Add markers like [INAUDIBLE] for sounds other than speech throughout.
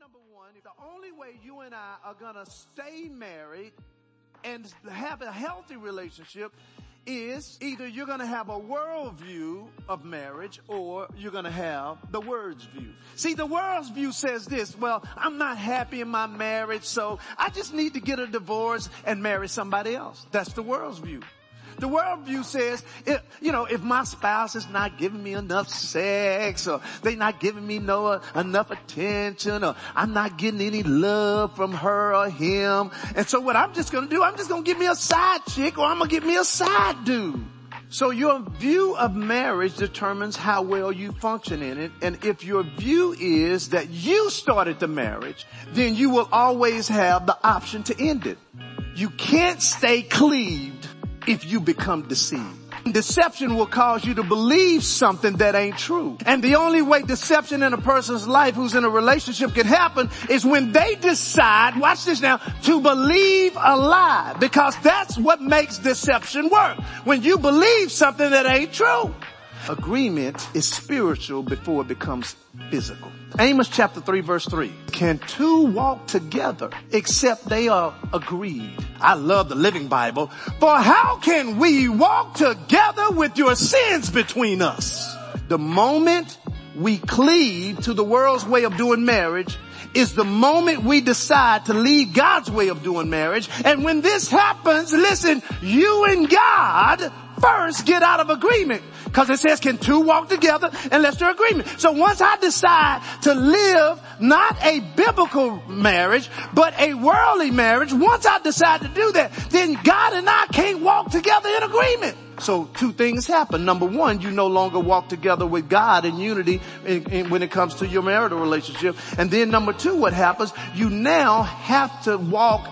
number one, the only way you and I are gonna stay married and have a healthy relationship is either you're gonna have a worldview of marriage or you're gonna have the world's view. See, the world's view says this, well, I'm not happy in my marriage, so I just need to get a divorce and marry somebody else. That's the world's view. The worldview says, if, you know, if my spouse is not giving me enough sex or they not giving me no uh, enough attention or I'm not getting any love from her or him. And so what I'm just going to do, I'm just going to give me a side chick or I'm going to give me a side dude. So your view of marriage determines how well you function in it. And if your view is that you started the marriage, then you will always have the option to end it. You can't stay cleaved if you become deceived. Deception will cause you to believe something that ain't true. And the only way deception in a person's life who's in a relationship can happen is when they decide, watch this now, to believe a lie. Because that's what makes deception work. When you believe something that ain't true. Agreement is spiritual before it becomes physical. Amos chapter 3 verse 3. Can two walk together except they are agreed? I love the Living Bible. For how can we walk together with your sins between us? The moment we cleave to the world's way of doing marriage is the moment we decide to leave God's way of doing marriage. And when this happens, listen, you and God first get out of agreement. Cause it says, can two walk together unless they're agreement? So once I decide to live not a biblical marriage, but a worldly marriage, once I decide to do that, then God and I can't walk together in agreement. So two things happen. Number one, you no longer walk together with God in unity in, in, when it comes to your marital relationship. And then number two, what happens? You now have to walk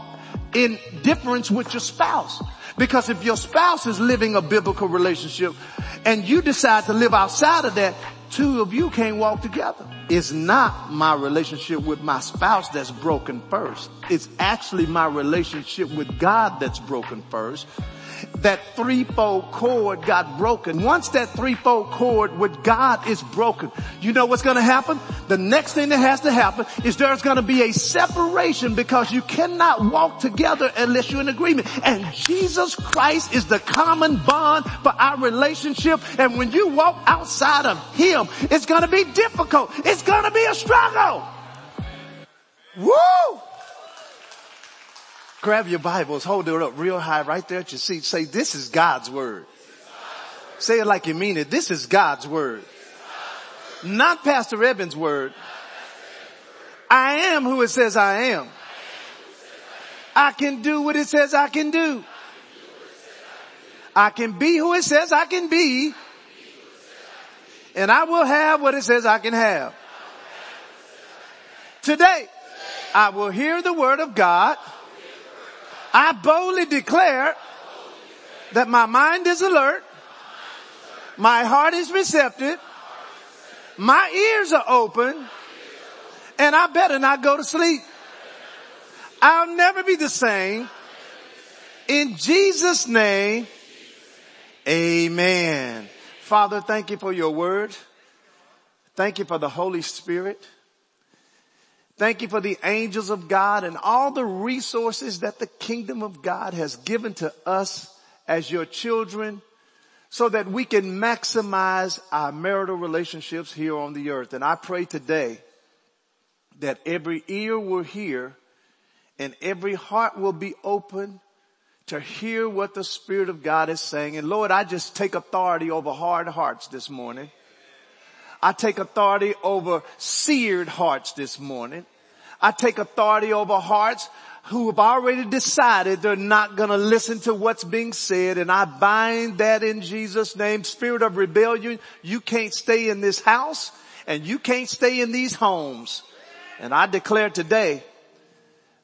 in difference with your spouse. Because if your spouse is living a biblical relationship and you decide to live outside of that, two of you can't walk together. It's not my relationship with my spouse that's broken first. It's actually my relationship with God that's broken first that threefold cord got broken. Once that threefold cord with God is broken, you know what's gonna happen? The next thing that has to happen is there's gonna be a separation because you cannot walk together unless you're in agreement. And Jesus Christ is the common bond for our relationship. And when you walk outside of Him, it's gonna be difficult. It's gonna be a struggle. Woo! Grab your Bibles, hold it up real high right there at your seat. Say, this is God's word. Say it like you mean it. This is God's word. Not Pastor Eben's word. I am who it says I am. I can do what it says I can do. I can be who it says I can be. And I will have what it says I can have. Today, I will hear the word of God I boldly declare that my mind is alert. My heart is receptive. My ears are open and I better not go to sleep. I'll never be the same. In Jesus name, amen. Father, thank you for your word. Thank you for the Holy Spirit. Thank you for the angels of God and all the resources that the kingdom of God has given to us as your children so that we can maximize our marital relationships here on the earth. And I pray today that every ear will hear and every heart will be open to hear what the Spirit of God is saying. And Lord, I just take authority over hard hearts this morning. I take authority over seared hearts this morning. I take authority over hearts who have already decided they're not to listen to what's being said and I bind that in Jesus name. Spirit of rebellion, you can't stay in this house and you can't stay in these homes. And I declare today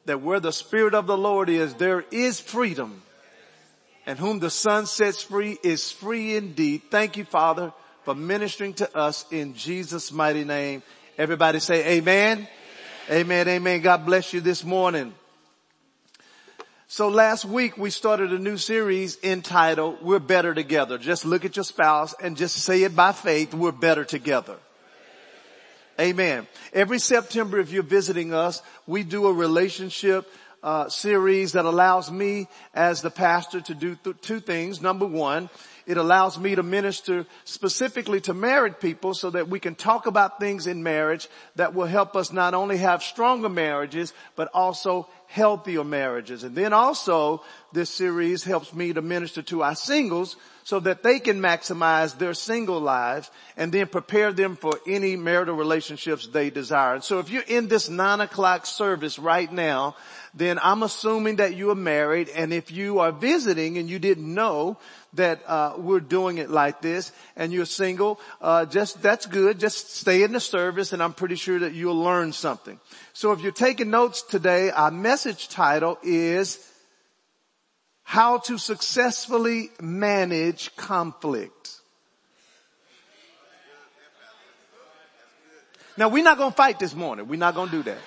that where the Spirit of the Lord is, there is freedom. And whom the Son sets free is free indeed. Thank you, Father, for ministering to us in Jesus' mighty name. Everybody say amen. Amen. Amen. God bless you this morning. So last week we started a new series entitled We're Better Together. Just look at your spouse and just say it by faith. We're better together. Amen. Every September, if you're visiting us, we do a relationship uh, series that allows me as the pastor to do th- two things. Number one, it allows me to minister specifically to married people so that we can talk about things in marriage that will help us not only have stronger marriages, but also healthier marriages. And then also this series helps me to minister to our singles so that they can maximize their single lives and then prepare them for any marital relationships they desire. And so if you're in this nine o'clock service right now, then I'm assuming that you are married and if you are visiting and you didn't know that uh, we're doing it like this and you're single, uh, just that's good. Just stay in the service and I'm pretty sure that you'll learn something. So if you're taking notes today, our message title is how to successfully manage conflict. Now we're not going to fight this morning. We're not going to do that.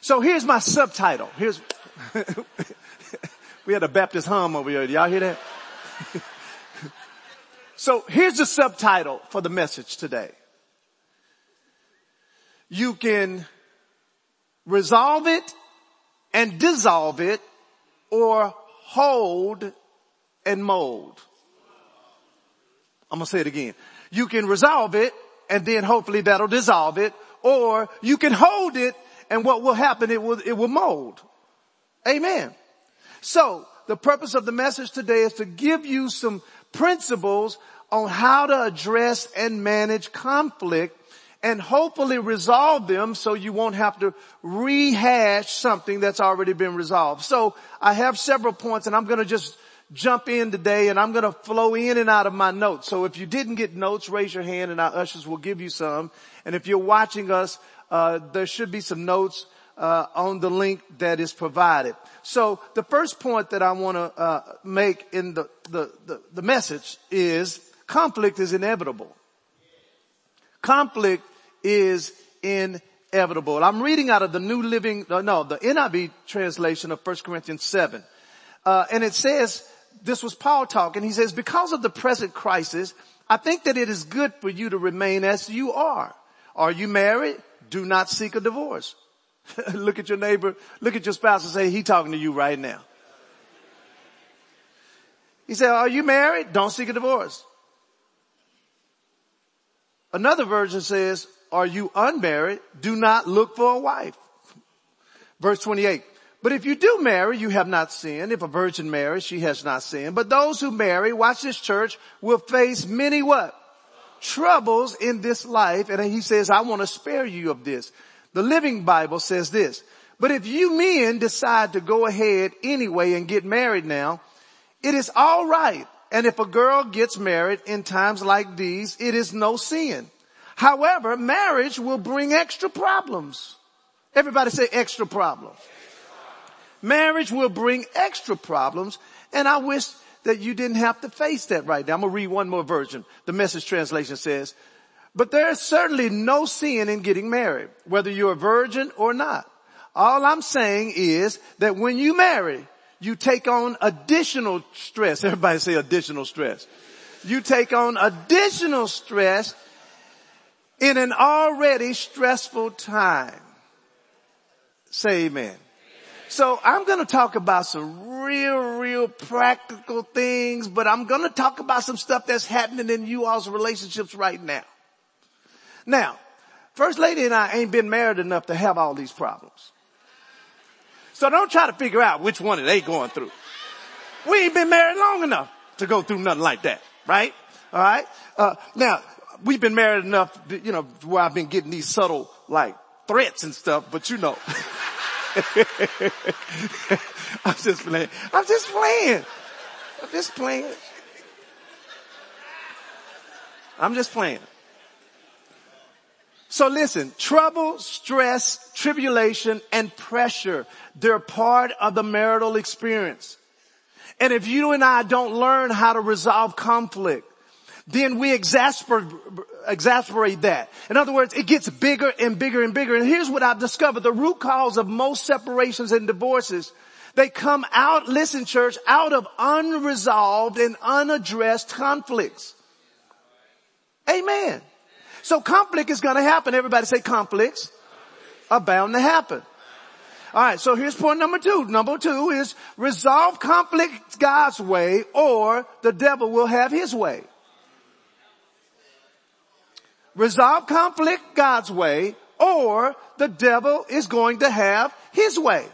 So here's my subtitle. Here's, [LAUGHS] we had a Baptist hum over here. Y'all hear that? [LAUGHS] so here's the subtitle for the message today. You can resolve it and dissolve it or hold and mold. I'm to say it again. You can resolve it and then hopefully that'll dissolve it or you can hold it and what will happen? It will, it will mold. Amen. So the purpose of the message today is to give you some principles on how to address and manage conflict and hopefully resolve them so you won't have to rehash something that's already been resolved. So I have several points and I'm going to just jump in today and I'm going to flow in and out of my notes. So if you didn't get notes, raise your hand and our ushers will give you some. And if you're watching us, uh, there should be some notes uh, on the link that is provided. So the first point that I want to uh, make in the, the, the, the message is conflict is inevitable. Conflict is inevitable. I'm reading out of the New Living, uh, no, the NIV translation of 1 Corinthians 7. Uh, and it says, this was Paul talking, he says, because of the present crisis, I think that it is good for you to remain as you are. Are you married? Do not seek a divorce. [LAUGHS] look at your neighbor, look at your spouse and say, he talking to you right now. He said, are you married? Don't seek a divorce. Another version says, are you unmarried? Do not look for a wife. Verse 28. But if you do marry, you have not sinned. If a virgin marries, she has not sinned. But those who marry, watch this church, will face many what? Troubles in this life. And he says, I want to spare you of this. The Living Bible says this. But if you men decide to go ahead anyway and get married now, it is alright. And if a girl gets married in times like these, it is no sin. However, marriage will bring extra problems. Everybody say extra problems. Marriage will bring extra problems and I wish that you didn't have to face that right now. I'm to read one more version. The message translation says, but there is certainly no sin in getting married, whether you're a virgin or not. All I'm saying is that when you marry, you take on additional stress. [LAUGHS] Everybody say additional stress. You take on additional stress in an already stressful time. Say amen. So I'm going to talk about some real, real practical things, but I'm going to talk about some stuff that's happening in you all's relationships right now. Now, First Lady and I ain't been married enough to have all these problems. So don't try to figure out which one are they going through. We ain't been married long enough to go through nothing like that, right? All right. Uh, now, we've been married enough, you know, where I've been getting these subtle like threats and stuff, but you know. [LAUGHS] I'm just playing. I'm just playing. I'm just playing. I'm just playing. So listen, trouble, stress, tribulation, and pressure, they're part of the marital experience. And if you and I don't learn how to resolve conflict, then we exasperate, exasperate that. In other words, it gets bigger and bigger and bigger. And here's what I've discovered. The root cause of most separations and divorces, they come out, listen church, out of unresolved and unaddressed conflicts. Amen. So conflict is going to happen. Everybody say conflicts are bound to happen. Alright, so here's point number two. Number two is resolve conflict God's way or the devil will have his way. Resolve conflict God's way or the devil is going to have his way.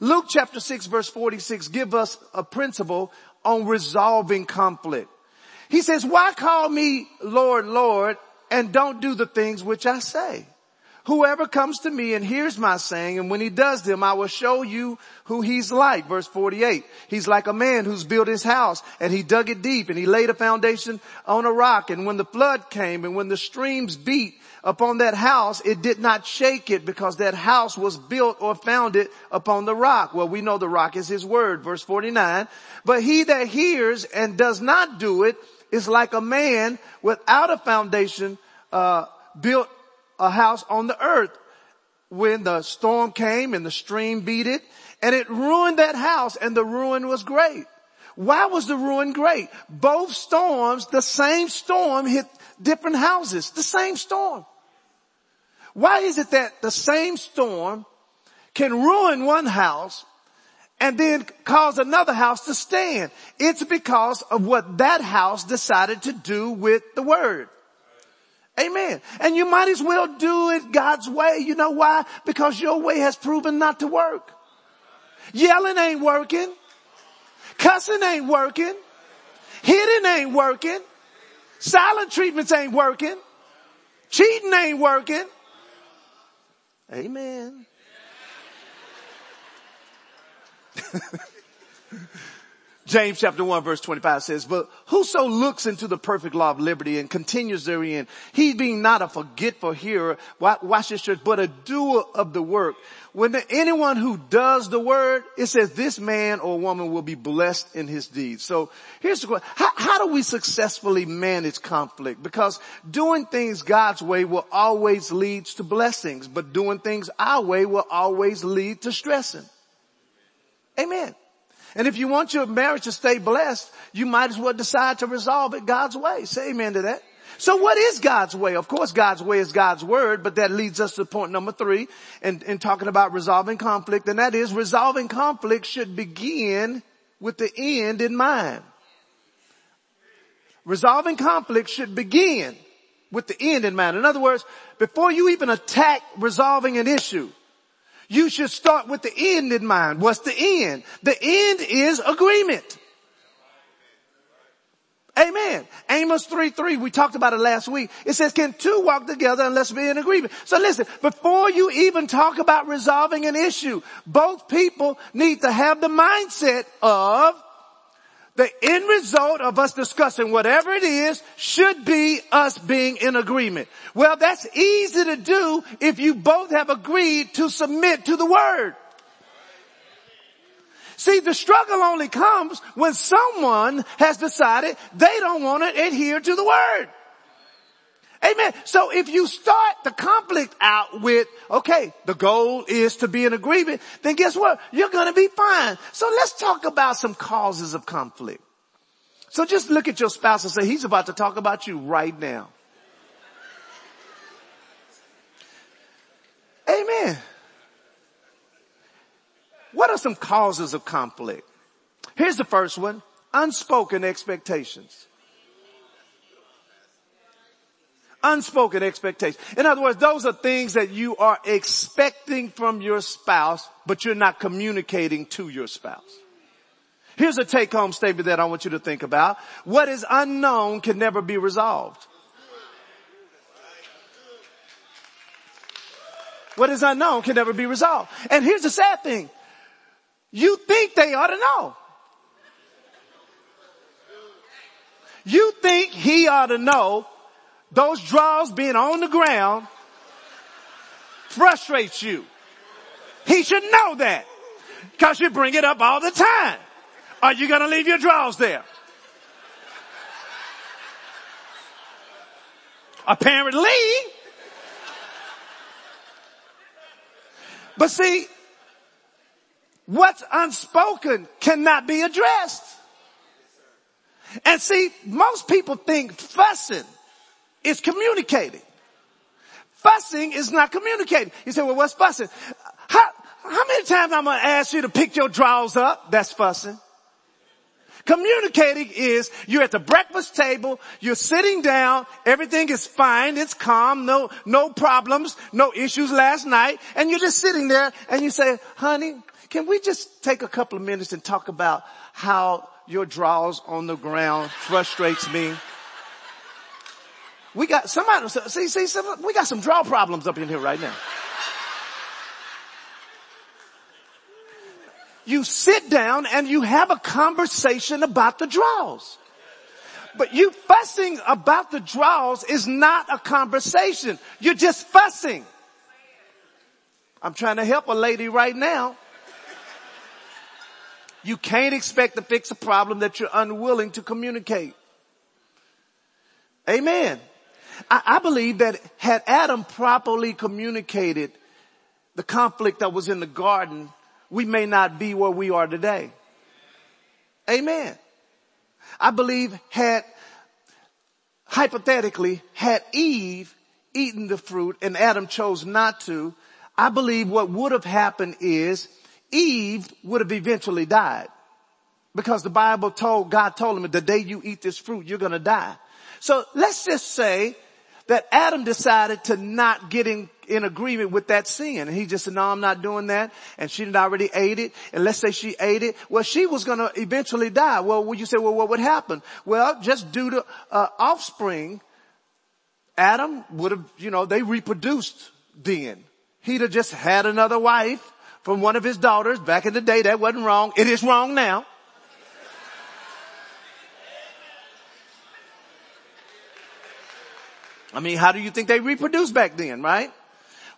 Luke chapter 6 verse 46 give us a principle on resolving conflict. He says, why call me Lord, Lord and don't do the things which I say? Whoever comes to me and hears my saying, and when he does them, I will show you who he's like. Verse 48. He's like a man who's built his house and he dug it deep and he laid a foundation on a rock. And when the flood came and when the streams beat upon that house, it did not shake it because that house was built or founded upon the rock. Well, we know the rock is his word. Verse 49. But he that hears and does not do it is like a man without a foundation, uh, built a house on the earth when the storm came and the stream beat it and it ruined that house and the ruin was great. Why was the ruin great? Both storms, the same storm hit different houses, the same storm. Why is it that the same storm can ruin one house and then cause another house to stand? It's because of what that house decided to do with the word. Amen. And you might as well do it God's way. You know why? Because your way has proven not to work. Yelling ain't working. Cussing ain't working. Hitting ain't working. Silent treatments ain't working. Cheating ain't working. Amen. [LAUGHS] James chapter 1 verse 25 says, but whoso looks into the perfect law of liberty and continues therein, he being not a forgetful hearer, watch this church, but a doer of the work. When the, anyone who does the word, it says this man or woman will be blessed in his deeds. So here's the question. How, how do we successfully manage conflict? Because doing things God's way will always lead to blessings, but doing things our way will always lead to stressing. Amen. And if you want your marriage to stay blessed, you might as well decide to resolve it God's way. Say amen to that. So what is God's way? Of course God's way is God's word, but that leads us to point number three in talking about resolving conflict, and that is resolving conflict should begin with the end in mind. Resolving conflict should begin with the end in mind. In other words, before you even attack resolving an issue, you should start with the end in mind. What's the end? The end is agreement. Amen. Amos 3, 3, we talked about it last week. It says, can two walk together unless be in agreement? So listen, before you even talk about resolving an issue, both people need to have the mindset of the end result of us discussing whatever it is should be us being in agreement. Well, that's easy to do if you both have agreed to submit to the word. See, the struggle only comes when someone has decided they don't want to adhere to the word. Amen. So if you start the conflict out with, okay, the goal is to be in agreement, then guess what? You're going to be fine. So let's talk about some causes of conflict. So just look at your spouse and say, he's about to talk about you right now. Amen. What are some causes of conflict? Here's the first one. Unspoken expectations. Unspoken expectations. In other words, those are things that you are expecting from your spouse, but you're not communicating to your spouse. Here's a take home statement that I want you to think about. What is unknown can never be resolved. What is unknown can never be resolved. And here's the sad thing. You think they ought to know. You think he ought to know those drawers being on the ground frustrates you. He should know that because you bring it up all the time. Are you going to leave your drawers there? Apparently. But see, what's unspoken cannot be addressed. And see, most people think fussing is communicating. Fussing is not communicating. You say, well, what's fussing? How, how many times I'm going to ask you to pick your drawers up? That's fussing. Communicating is you're at the breakfast table, you're sitting down, everything is fine, it's calm, no, no problems, no issues last night, and you're just sitting there and you say, honey, can we just take a couple of minutes and talk about how your drawers on the ground frustrates me? We got somebody, see, see, some, we got some draw problems up in here right now. You sit down and you have a conversation about the draws. But you fussing about the draws is not a conversation. You're just fussing. I'm trying to help a lady right now. You can't expect to fix a problem that you're unwilling to communicate. Amen. I, I believe that had Adam properly communicated the conflict that was in the garden, we may not be where we are today. Amen. I believe had, hypothetically, had Eve eaten the fruit and Adam chose not to, I believe what would have happened is Eve would have eventually died. Because the Bible told, God told him the day you eat this fruit, you're gonna die. So let's just say that Adam decided to not get in, in agreement with that sin. And he just said, no, I'm not doing that. And she had already ate it. And let's say she ate it. Well, she was going to eventually die. Well, would you say, well, what would happen? Well, just due to uh, offspring, Adam would have, you know, they reproduced then. He'd have just had another wife from one of his daughters back in the day. That wasn't wrong. It is wrong now. I mean, how do you think they reproduced back then, right?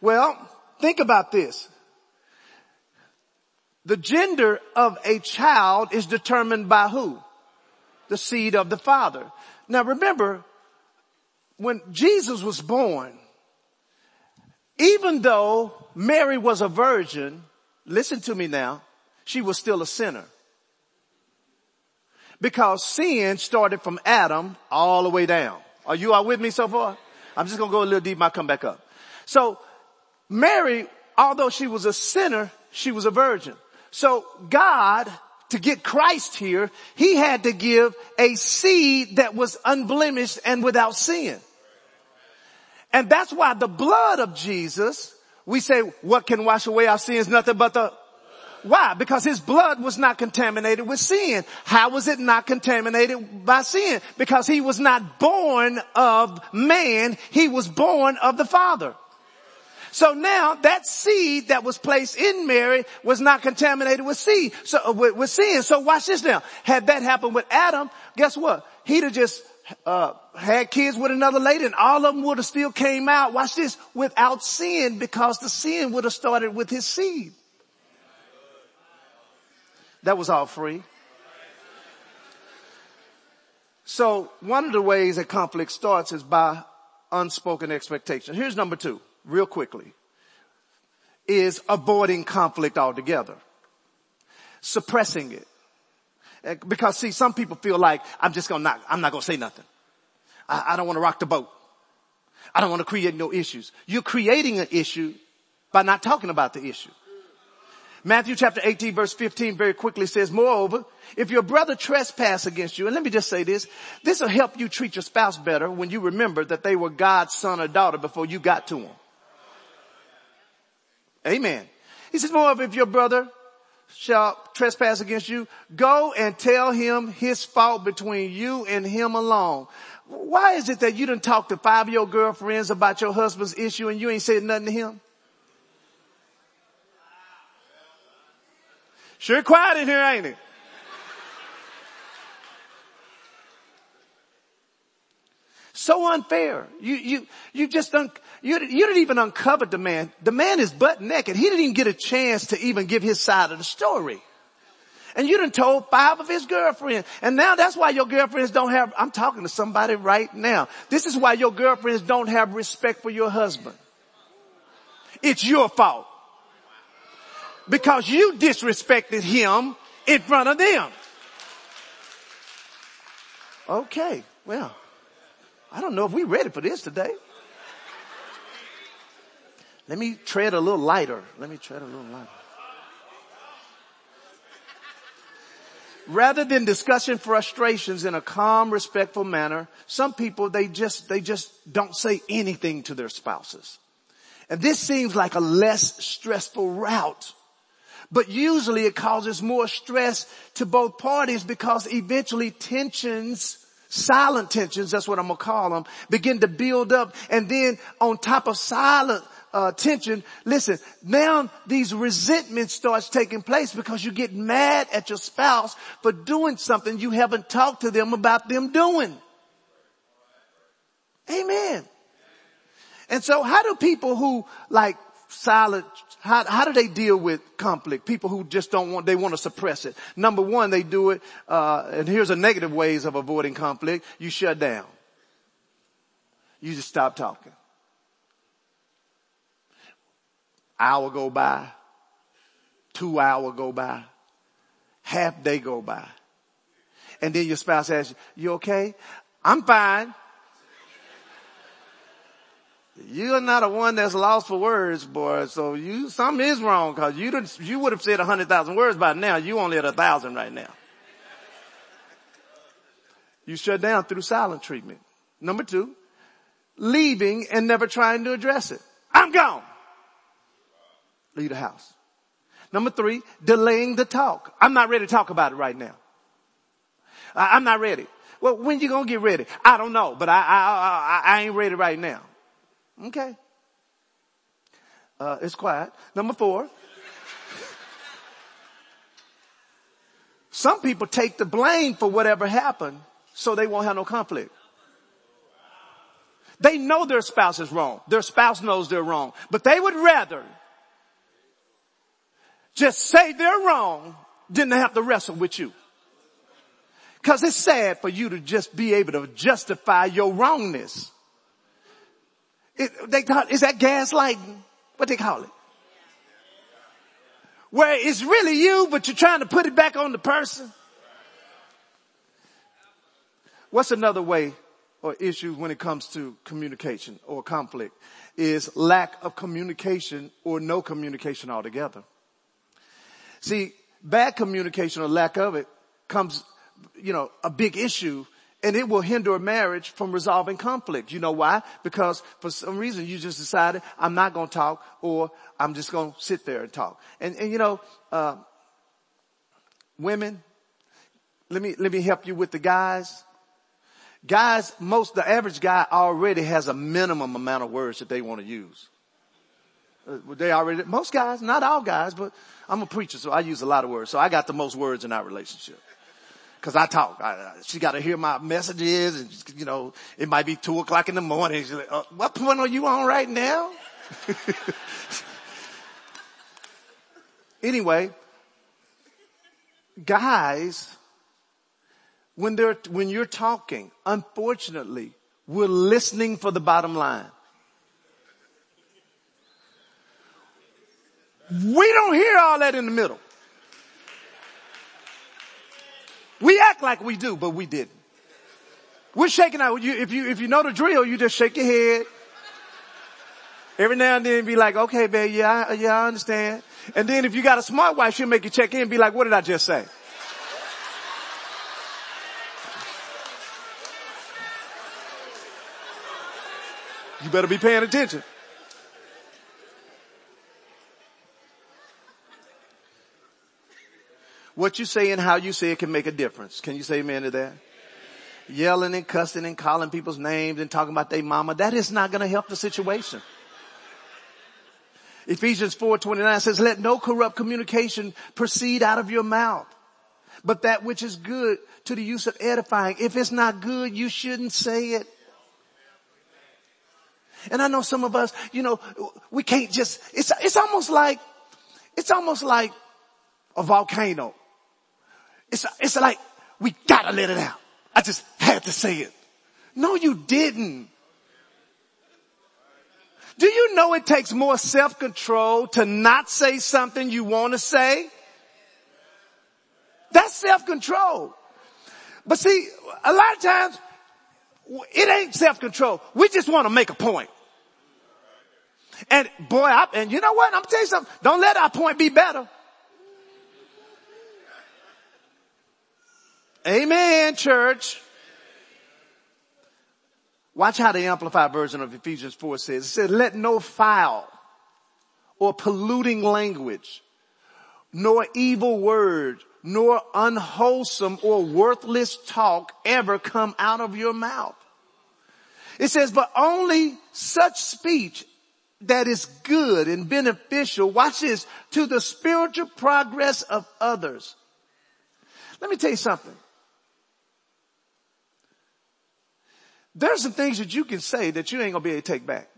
Well, think about this. The gender of a child is determined by who? The seed of the father. Now remember, when Jesus was born, even though Mary was a virgin, listen to me now, she was still a sinner. Because sin started from Adam all the way down. Are you all with me so far? I'm just gonna go a little deep, I'll come back up. So Mary, although she was a sinner, she was a virgin. So God, to get Christ here, he had to give a seed that was unblemished and without sin. And that's why the blood of Jesus, we say, what can wash away our sins? Nothing but the why? Because his blood was not contaminated with sin. How was it not contaminated by sin? Because he was not born of man, he was born of the Father. So now that seed that was placed in Mary was not contaminated with seed, so uh, with, with sin. So watch this now. Had that happened with Adam, guess what? He'd have just uh, had kids with another lady and all of them would have still came out, watch this, without sin because the sin would have started with his seed. That was all free. So one of the ways that conflict starts is by unspoken expectation. Here's number two, real quickly, is avoiding conflict altogether. Suppressing it. Eh, because see, some people feel like, I'm just gonna not, I'm not gonna say nothing. I, I don't wanna rock the boat. I don't wanna create no issues. You're creating an issue by not talking about the issue. Matthew chapter 18 verse 15 very quickly says, moreover, if your brother trespass against you, and let me just say this, this will help you treat your spouse better when you remember that they were God's son or daughter before you got to them. Amen. He says, moreover, if your brother shall trespass against you, go and tell him his fault between you and him alone. Why is it that you didn't talk to five of your girlfriends about your husband's issue and you ain't said nothing to him? Sure quiet in here, ain't it? So unfair. You, you, you just, un, you, you didn't even uncover the man. The man is butt naked. He didn't even get a chance to even give his side of the story. And you done told five of his girlfriends. And now that's why your girlfriends don't have, I'm talking to somebody right now. This is why your girlfriends don't have respect for your husband. It's your fault because you disrespected him in front of them. Okay, well, I don't know if we're ready for this today. Let me tread a little lighter. Let me tread a little lighter. Rather than discussing frustrations in a calm, respectful manner, some people, they just, they just don't say anything to their spouses. And this seems like a less stressful route. But usually it causes more stress to both parties because eventually tensions silent tensions, that's what I'm gonna call them, begin to build up and then on top of silent uh, tension, listen, now these resentments starts taking place because you get mad at your spouse for doing something you haven't talked to them about them doing. Amen. And so how do people who like silent, how, how do they deal with conflict? People who just don't want, they want to suppress it. Number one, they do it, uh, and here's a negative ways of avoiding conflict. You shut down. You just stop talking. Hour go by, two hour go by, half day go by. And then your spouse asks you, you okay? I'm fine. You're not a one that's lost for words, boy. So you, something is wrong because you you would have said a hundred thousand words by now. You only at a thousand right now. You shut down through silent treatment. Number two, leaving and never trying to address it. I'm gone leave the house. Number three, delaying the talk. I'm not ready to talk about it right now. I'm not ready. Well, when you gonna get ready? I don't know, but I, I, I, I ain't ready right now. Okay. Uh, it's quiet. Number four. Some people take the blame for whatever happened so they won't have no conflict. They know their spouse is wrong. Their spouse knows they're wrong, but they would rather just say they're wrong than to have to wrestle with you. Cause it's sad for you to just be able to justify your wrongness. They call, is that gaslighting? What they call it? Where it's really you, but you're trying to put it back on the person. What's another way or issue when it comes to communication or conflict is lack of communication or no communication altogether. See, bad communication or lack of it comes, you know, a big issue and it will hinder a marriage from resolving conflict. You know why? Because for some reason you just decided I'm not going to talk or I'm just going to sit there and talk. And, and you know, uh, women, let me, let me help you with the guys. Guys, most, the average guy already has a minimum amount of words that they want to use. Uh, they already, most guys, not all guys, but I'm a preacher, so I use a lot of words. So I got the most words in our relationship. Cause I talk. I, she got to hear my messages and, you know, it might be two o'clock in the morning. She's like, uh, what point are you on right now? [LAUGHS] anyway, guys, when they're, when you're talking, unfortunately, we're listening for the bottom line. We don't hear all that in the middle. We act like we do, but we didn't. We're shaking out. If you, if you know the drill, you just shake your head. Every now and then be like, okay, babe, yeah, yeah, I understand. And then if you got a smart wife, she'll make you check in and be like, what did I just say? You better be paying attention. What you say and how you say it can make a difference. Can you say amen to that? Yelling and cussing and calling people's names and talking about their mama, that is not going to help the situation. Ephesians 4:29 says, "Let no corrupt communication proceed out of your mouth, but that which is good to the use of edifying. If it's not good, you shouldn't say it." And I know some of us, you know, we can't just, it's, it's almost like, it's almost like a volcano. It's, it's like, we gotta let it out. I just had to say it. No, you didn't. Do you know it takes more self-control to not say something you want to say? That's self-control. But see, a lot of times it ain't self-control. We just want to make a point. And boy, I, and you know what? I'm gonna tell you something. Don't let our point be better. Amen, church. Watch how the amplified version of Ephesians 4 says. It says, let no foul or polluting language, nor evil word, nor unwholesome or worthless talk ever come out of your mouth. It says, but only such speech that is good and beneficial, watch this, to the spiritual progress of others. Let me tell you something. There's some things that you can say that you ain't gonna be able to take back.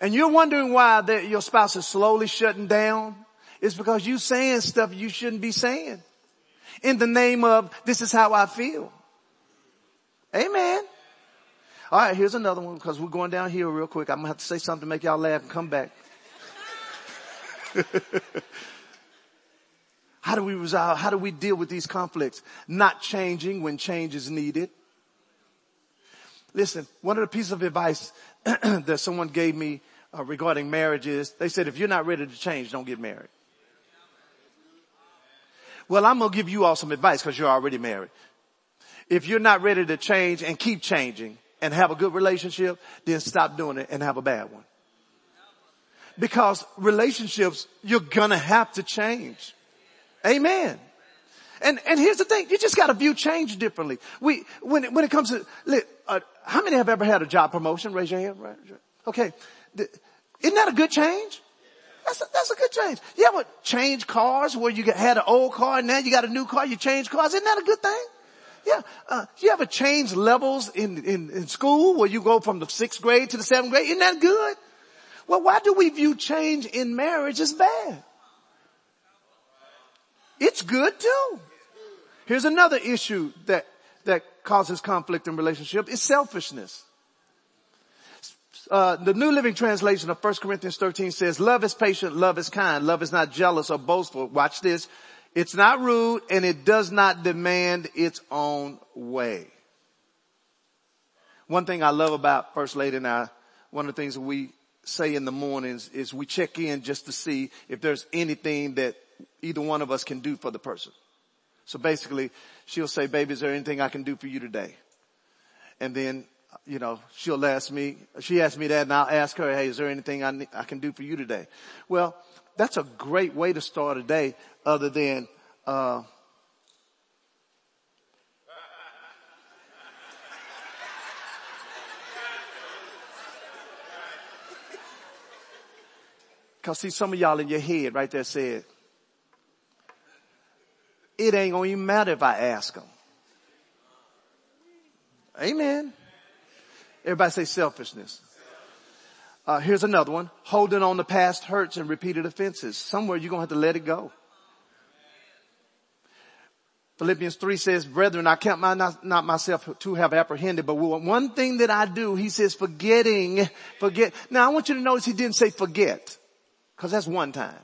And you're wondering why that your spouse is slowly shutting down. It's because you saying stuff you shouldn't be saying. In the name of, this is how I feel. Amen. All right, here's another one because we're going down here real quick. I'm gonna have to say something to make y'all laugh and come back. [LAUGHS] how do we resolve? How do we deal with these conflicts? Not changing when change is needed. Listen, one of the pieces of advice [CLEARS THROAT] that someone gave me uh, regarding is: they said, if you're not ready to change, don't get married. Well, I'm going to give you all some advice because you're already married. If you're not ready to change and keep changing and have a good relationship, then stop doing it and have a bad one. Because relationships, you're gonna have to change. Amen. And, and here's the thing, you just gotta view change differently. We, when it, when it comes to, uh, how many have ever had a job promotion? Raise your hand. Okay. Isn't that a good change? That's a, that's a good change. You ever change cars where you had an old car and now you got a new car, you change cars. Isn't that a good thing? Yeah. Uh, you ever change levels in, in, in school where you go from the sixth grade to the seventh grade? Isn't that good? Well, why do we view change in marriage as bad? It's good too. Here's another issue that, that causes conflict in relationship is selfishness. Uh, the New Living Translation of 1 Corinthians 13 says, love is patient, love is kind, love is not jealous or boastful. Watch this. It's not rude and it does not demand its own way. One thing I love about First Lady and I, one of the things we say in the mornings is we check in just to see if there's anything that either one of us can do for the person. So basically she'll say, baby, is there anything I can do for you today? And then you know, she'll ask me, she asked me that and I'll ask her, hey, is there anything I, need, I can do for you today? Well, that's a great way to start a day other than, uh, [LAUGHS] Cause see some of y'all in your head right there said, it ain't gonna even matter if I ask them. Amen. Everybody say selfishness. Uh, here's another one. Holding on to past hurts and repeated offenses. Somewhere you're to have to let it go. Philippians 3 says, brethren, I count my, not, not, myself to have apprehended, but one thing that I do, he says, forgetting, forget. Now I want you to notice he didn't say forget, cause that's one time.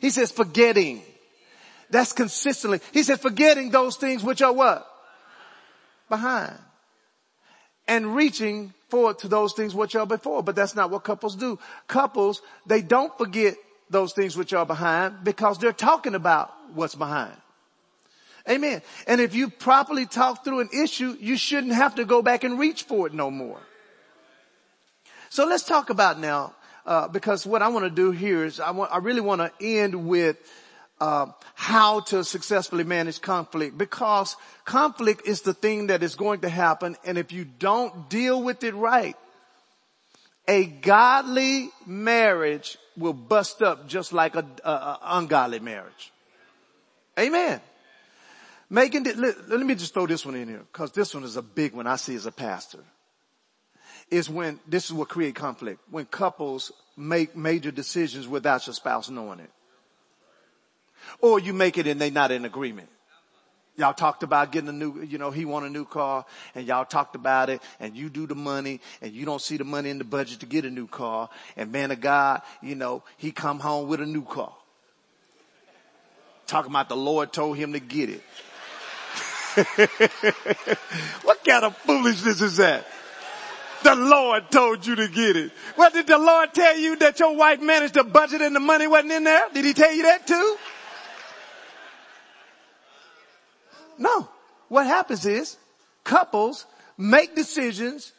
He says forgetting. That's consistently. He said forgetting those things which are what? Behind and reaching forward to those things which are before. But that's not what couples do. Couples, they don't forget those things which are behind because they're talking about what's behind. Amen. And if you properly talk through an issue, you shouldn't have to go back and reach for it no more. So let's talk about now, uh, because what I want to do here is I want, I really want to end with uh, how to successfully manage conflict because conflict is the thing that is going to happen and if you don't deal with it right, a godly marriage will bust up just like a, a, a ungodly marriage. Amen. Making it, let, let me just throw this one in here because this one is a big one I see as a pastor. Is when, this is what create conflict. When couples make major decisions without your spouse knowing it. Or you make it and they not in agreement. Y'all talked about getting a new, you know, he want a new car and y'all talked about it and you do the money and you don't see the money in the budget to get a new car. And man of God, you know, he come home with a new car. Talking about the Lord told him to get it. [LAUGHS] what kind of foolishness is that? The Lord told you to get it. Well, did the Lord tell you that your wife managed the budget and the money wasn't in there? Did he tell you that too? No. What happens is couples make decisions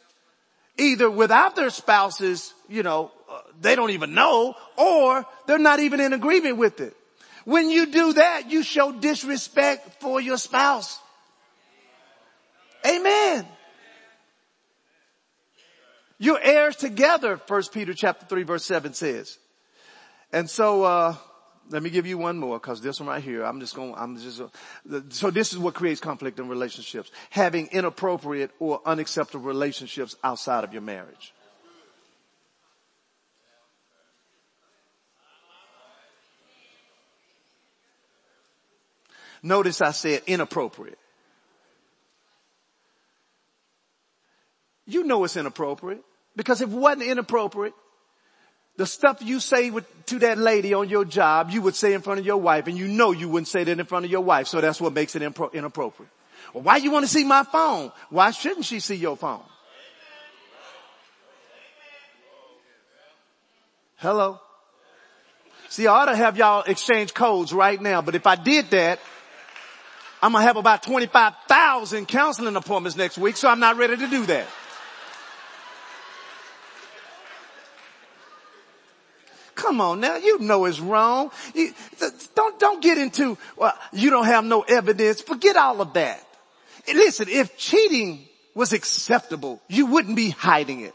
either without their spouses, you know, uh, they don't even know, or they're not even in agreement with it. When you do that, you show disrespect for your spouse. Amen. You're heirs together, 1 Peter chapter 3 verse 7 says. And so, uh, let me give you one more because this one right here, I'm just going, I'm just, uh, so this is what creates conflict in relationships. Having inappropriate or unacceptable relationships outside of your marriage. Notice I said inappropriate. You know it's inappropriate because if it wasn't inappropriate, the stuff you say with, to that lady on your job, you would say in front of your wife and you know you wouldn't say that in front of your wife. So that's what makes it impro- inappropriate. Well, why you want to see my phone? Why shouldn't she see your phone? Hello? See, I ought to have y'all exchange codes right now, but if I did that, I'm gonna have about 25,000 counseling appointments next week, so I'm not ready to do that. Come on now, you know it's wrong. You, don't, don't get into, well, you don't have no evidence. Forget all of that. Listen, if cheating was acceptable, you wouldn't be hiding it.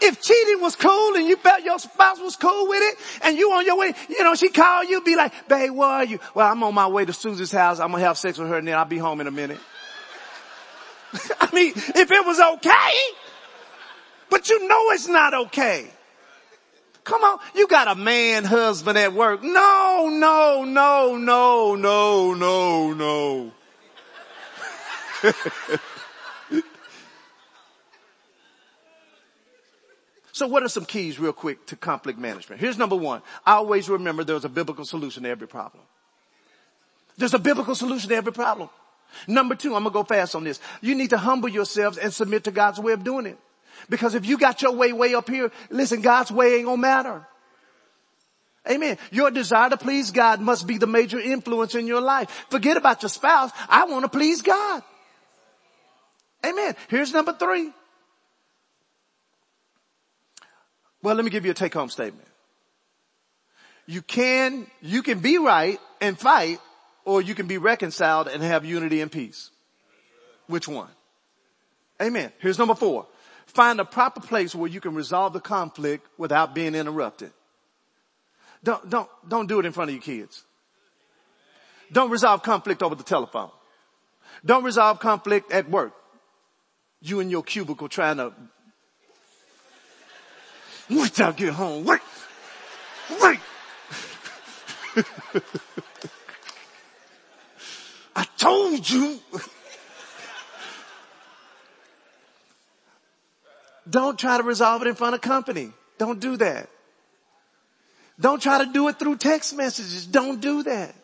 If cheating was cool and you felt your spouse was cool with it and you on your way, you know, she called you, be like, babe, where are you? Well, I'm on my way to Susie's house. I'm gonna have sex with her and then I'll be home in a minute. [LAUGHS] I mean, if it was okay, but you know it's not okay. Come on, you got a man husband at work. No, no, no, no, no, no, no. [LAUGHS] so what are some keys real quick to conflict management? Here's number one. Always remember there's a biblical solution to every problem. There's a biblical solution to every problem. Number two, I'm gonna go fast on this. You need to humble yourselves and submit to God's way of doing it. Because if you got your way way up here, listen, God's way ain't gonna matter. Amen. Your desire to please God must be the major influence in your life. Forget about your spouse. I want to please God. Amen. Here's number three. Well, let me give you a take home statement. You can, you can be right and fight, or you can be reconciled and have unity and peace. Which one? Amen. Here's number four. Find a proper place where you can resolve the conflict without being interrupted. Don't, don't, don't do it in front of your kids. Don't resolve conflict over the telephone. Don't resolve conflict at work. You in your cubicle trying to, wait till I get home. Wait, wait. [LAUGHS] I told you. Don't try to resolve it in front of company. Don't do that. Don't try to do it through text messages. Don't do that.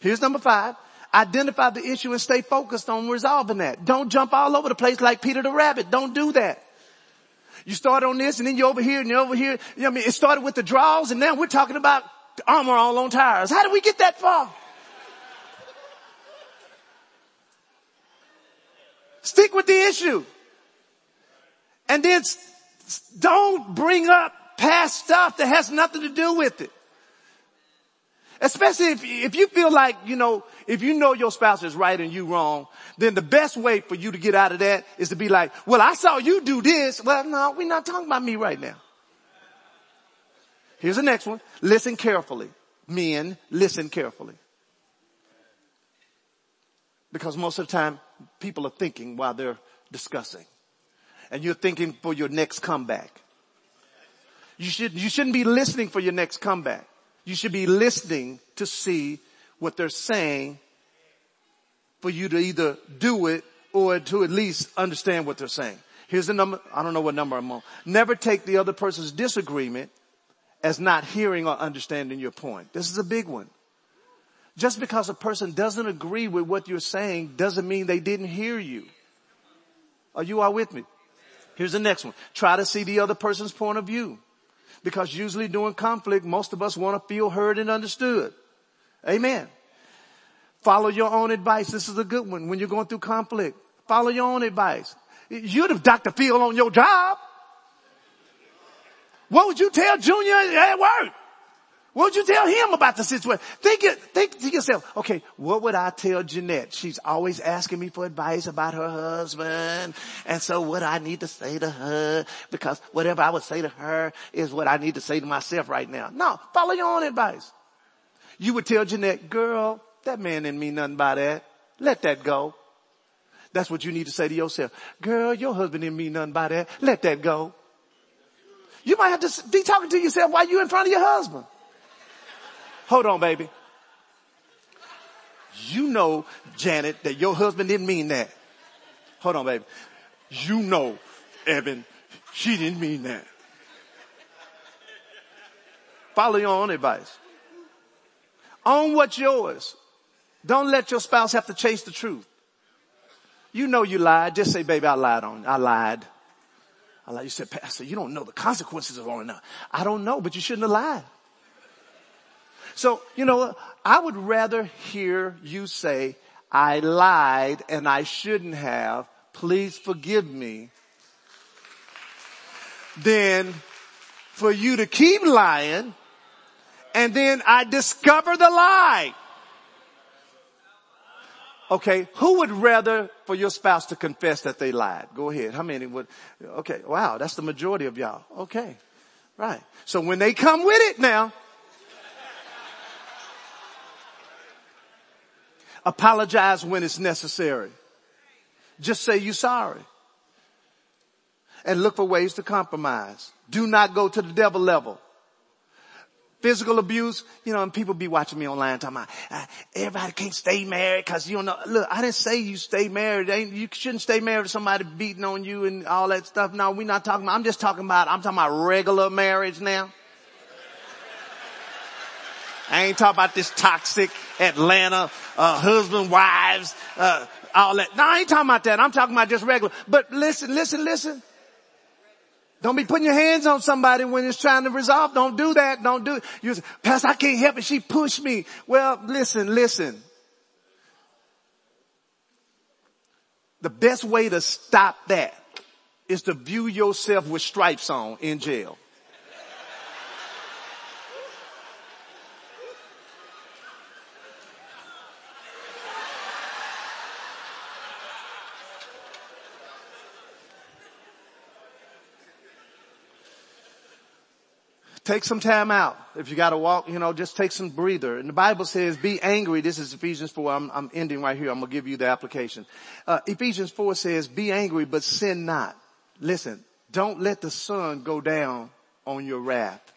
Here's number five. Identify the issue and stay focused on resolving that. Don't jump all over the place like Peter the rabbit. Don't do that. You start on this and then you're over here and you're over here. You know I mean? It started with the draws and now we're talking about armor all on tires. How did we get that far? Stick with the issue. And then don't bring up past stuff that has nothing to do with it. Especially if, if you feel like, you know, if you know your spouse is right and you wrong, then the best way for you to get out of that is to be like, well, I saw you do this. Well, no, we're not talking about me right now. Here's the next one. Listen carefully. Men, listen carefully. Because most of the time, people are thinking while they're discussing and you're thinking for your next comeback. You should, you shouldn't be listening for your next comeback. You should be listening to see what they're saying for you to either do it or to at least understand what they're saying. Here's the number. I don't know what number I'm on. Never take the other person's disagreement as not hearing or understanding your point. This is a big one. Just because a person doesn't agree with what you're saying doesn't mean they didn't hear you. Are you all with me? Here's the next one. Try to see the other person's point of view. Because usually during conflict, most of us want to feel heard and understood. Amen. Follow your own advice. This is a good one when you're going through conflict. Follow your own advice. You'd have Dr. Phil on your job. What would you tell Junior at work? What would you tell him about the situation? Think it, think to yourself, okay, what would I tell Jeanette? She's always asking me for advice about her husband. And so what I need to say to her, because whatever I would say to her is what I need to say to myself right now. No, follow your own advice. You would tell Jeanette, girl, that man didn't mean nothing by that. Let that go. That's what you need to say to yourself. Girl, your husband didn't mean nothing by that. Let that go. You might have to be talking to yourself while you're in front of your husband. Hold on, baby. You know, Janet, that your husband didn't mean that. Hold on, baby. You know, Evan, she didn't mean that. Follow your own advice. Own what's yours. Don't let your spouse have to chase the truth. You know you lied. Just say, baby, I lied on. I lied. I lied. You said, Pastor, you don't know the consequences of owning that. I don't know, but you shouldn't have lied. So, you know, I would rather hear you say, I lied and I shouldn't have. Please forgive me. Than for you to keep lying and then I discover the lie. Okay, who would rather for your spouse to confess that they lied? Go ahead. How many would? Okay, wow, that's the majority of y'all. Okay, right. So when they come with it now, Apologize when it's necessary. Just say you're sorry. And look for ways to compromise. Do not go to the devil level. Physical abuse, you know, and people be watching me online talking about, uh, everybody can't stay married cause you don't know, look, I didn't say you stay married. You shouldn't stay married to somebody beating on you and all that stuff. No, we're not talking about, I'm just talking about, I'm talking about regular marriage now. I ain't talking about this toxic Atlanta, uh, husband, wives, uh, all that. No, I ain't talking about that. I'm talking about just regular. But listen, listen, listen. Don't be putting your hands on somebody when it's trying to resolve. Don't do that. Don't do it. You say, Pastor, I can't help it. She pushed me. Well, listen, listen. The best way to stop that is to view yourself with stripes on in jail. Take some time out. If you gotta walk, you know, just take some breather. And the Bible says, be angry. This is Ephesians 4. I'm, I'm ending right here. I'm gonna give you the application. Uh, Ephesians 4 says, be angry, but sin not. Listen, don't let the sun go down on your wrath.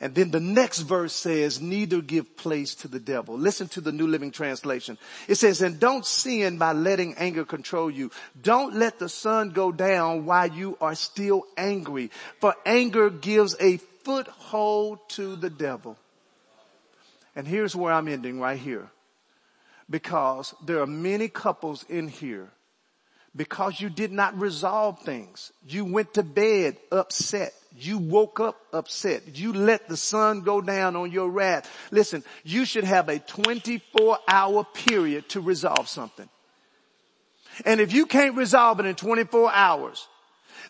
And then the next verse says, neither give place to the devil. Listen to the New Living Translation. It says, and don't sin by letting anger control you. Don't let the sun go down while you are still angry. For anger gives a foothold to the devil. And here's where I'm ending right here. Because there are many couples in here because you did not resolve things. You went to bed upset. You woke up upset. You let the sun go down on your wrath. Listen, you should have a 24 hour period to resolve something. And if you can't resolve it in 24 hours,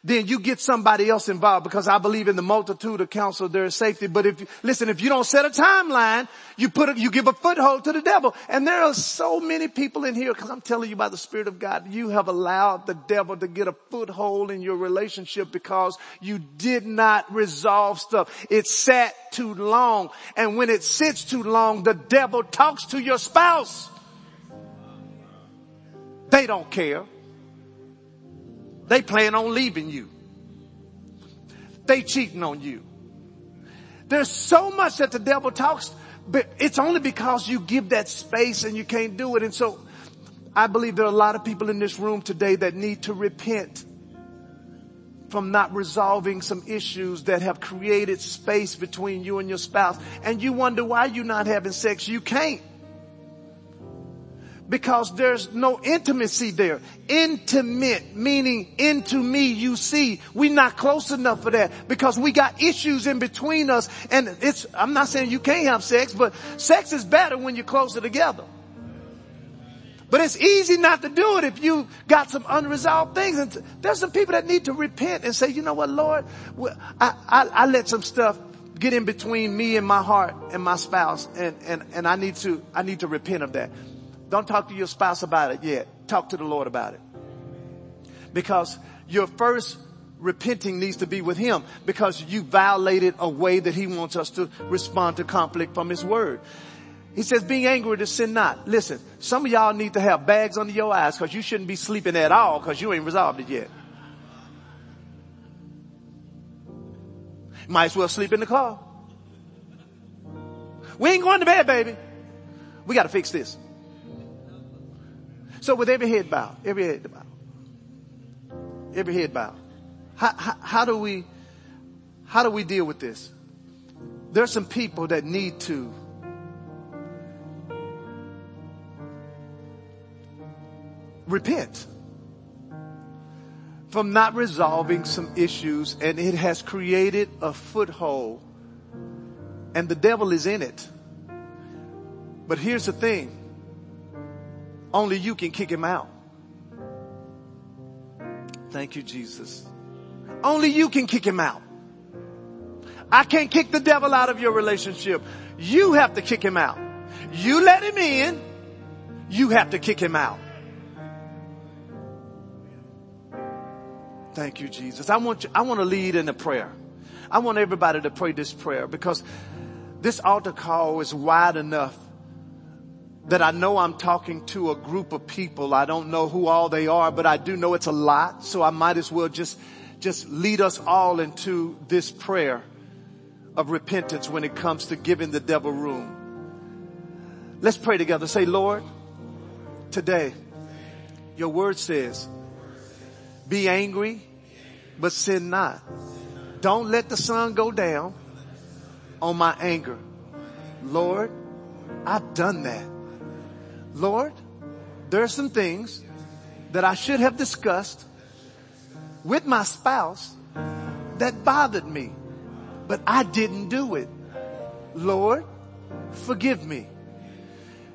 then you get somebody else involved because I believe in the multitude of counsel there is safety. But if, listen, if you don't set a timeline, you put a, you give a foothold to the devil. And there are so many people in here because I'm telling you by the Spirit of God, you have allowed the devil to get a foothold in your relationship because you did not resolve stuff. It sat too long. And when it sits too long, the devil talks to your spouse. They don't care. They plan on leaving you. They cheating on you. There's so much that the devil talks, but it's only because you give that space and you can't do it. And so I believe there are a lot of people in this room today that need to repent. from not resolving some issues that have created space between you and your spouse and you wonder why you're not having sex, you can't. Because there's no intimacy there. Intimate, meaning into me you see. We're not close enough for that because we got issues in between us and it's, I'm not saying you can't have sex, but sex is better when you're closer together. But it's easy not to do it if you got some unresolved things. And there's some people that need to repent and say, you know what, Lord, I, I, I let some stuff get in between me and my heart and my spouse and, and, and I need to, I need to repent of that. Don't talk to your spouse about it yet. Talk to the Lord about it. Because your first repenting needs to be with Him because you violated a way that He wants us to respond to conflict from His Word. He says being angry to sin not. Listen, some of y'all need to have bags under your eyes because you shouldn't be sleeping at all because you ain't resolved it yet. Might as well sleep in the car. We ain't going to bed, baby. We got to fix this. So with every head bowed, every head bowed, every head bowed, how, how, how do we, how do we deal with this? There's some people that need to repent from not resolving some issues and it has created a foothold and the devil is in it. But here's the thing. Only you can kick him out. Thank you, Jesus. Only you can kick him out. I can't kick the devil out of your relationship. You have to kick him out. You let him in. You have to kick him out. Thank you, Jesus. I want you, I want to lead in a prayer. I want everybody to pray this prayer because this altar call is wide enough that I know I'm talking to a group of people. I don't know who all they are, but I do know it's a lot. So I might as well just, just lead us all into this prayer of repentance when it comes to giving the devil room. Let's pray together. Say, Lord, today your word says be angry, but sin not. Don't let the sun go down on my anger. Lord, I've done that. Lord, there are some things that I should have discussed with my spouse that bothered me, but I didn't do it. Lord, forgive me.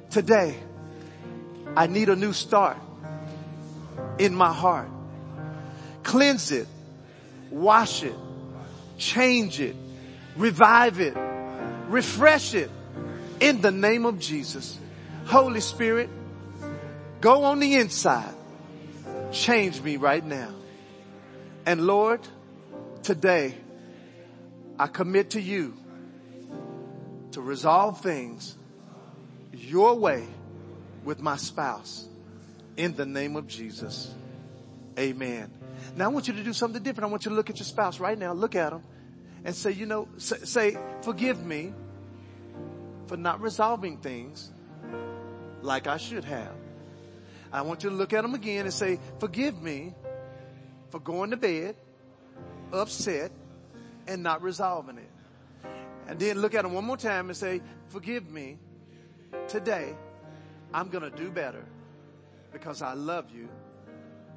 Today, I need a new start in my heart. Cleanse it. Wash it. Change it. Revive it. Refresh it. In the name of Jesus. Holy Spirit, go on the inside. Change me right now. And Lord, today I commit to you to resolve things your way with my spouse in the name of Jesus. Amen. Now I want you to do something different. I want you to look at your spouse right now. Look at them and say, you know, say, say forgive me for not resolving things like I should have. I want you to look at them again and say, forgive me for going to bed upset and not resolving it. And then look at them one more time and say, forgive me today. I'm going to do better because I love you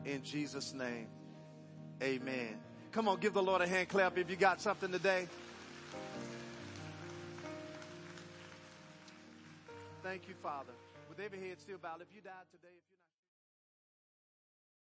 in Jesus name. Amen. Come on, give the Lord a hand clap if you got something today. Thank you, Father. With every head still bowed, if you died today,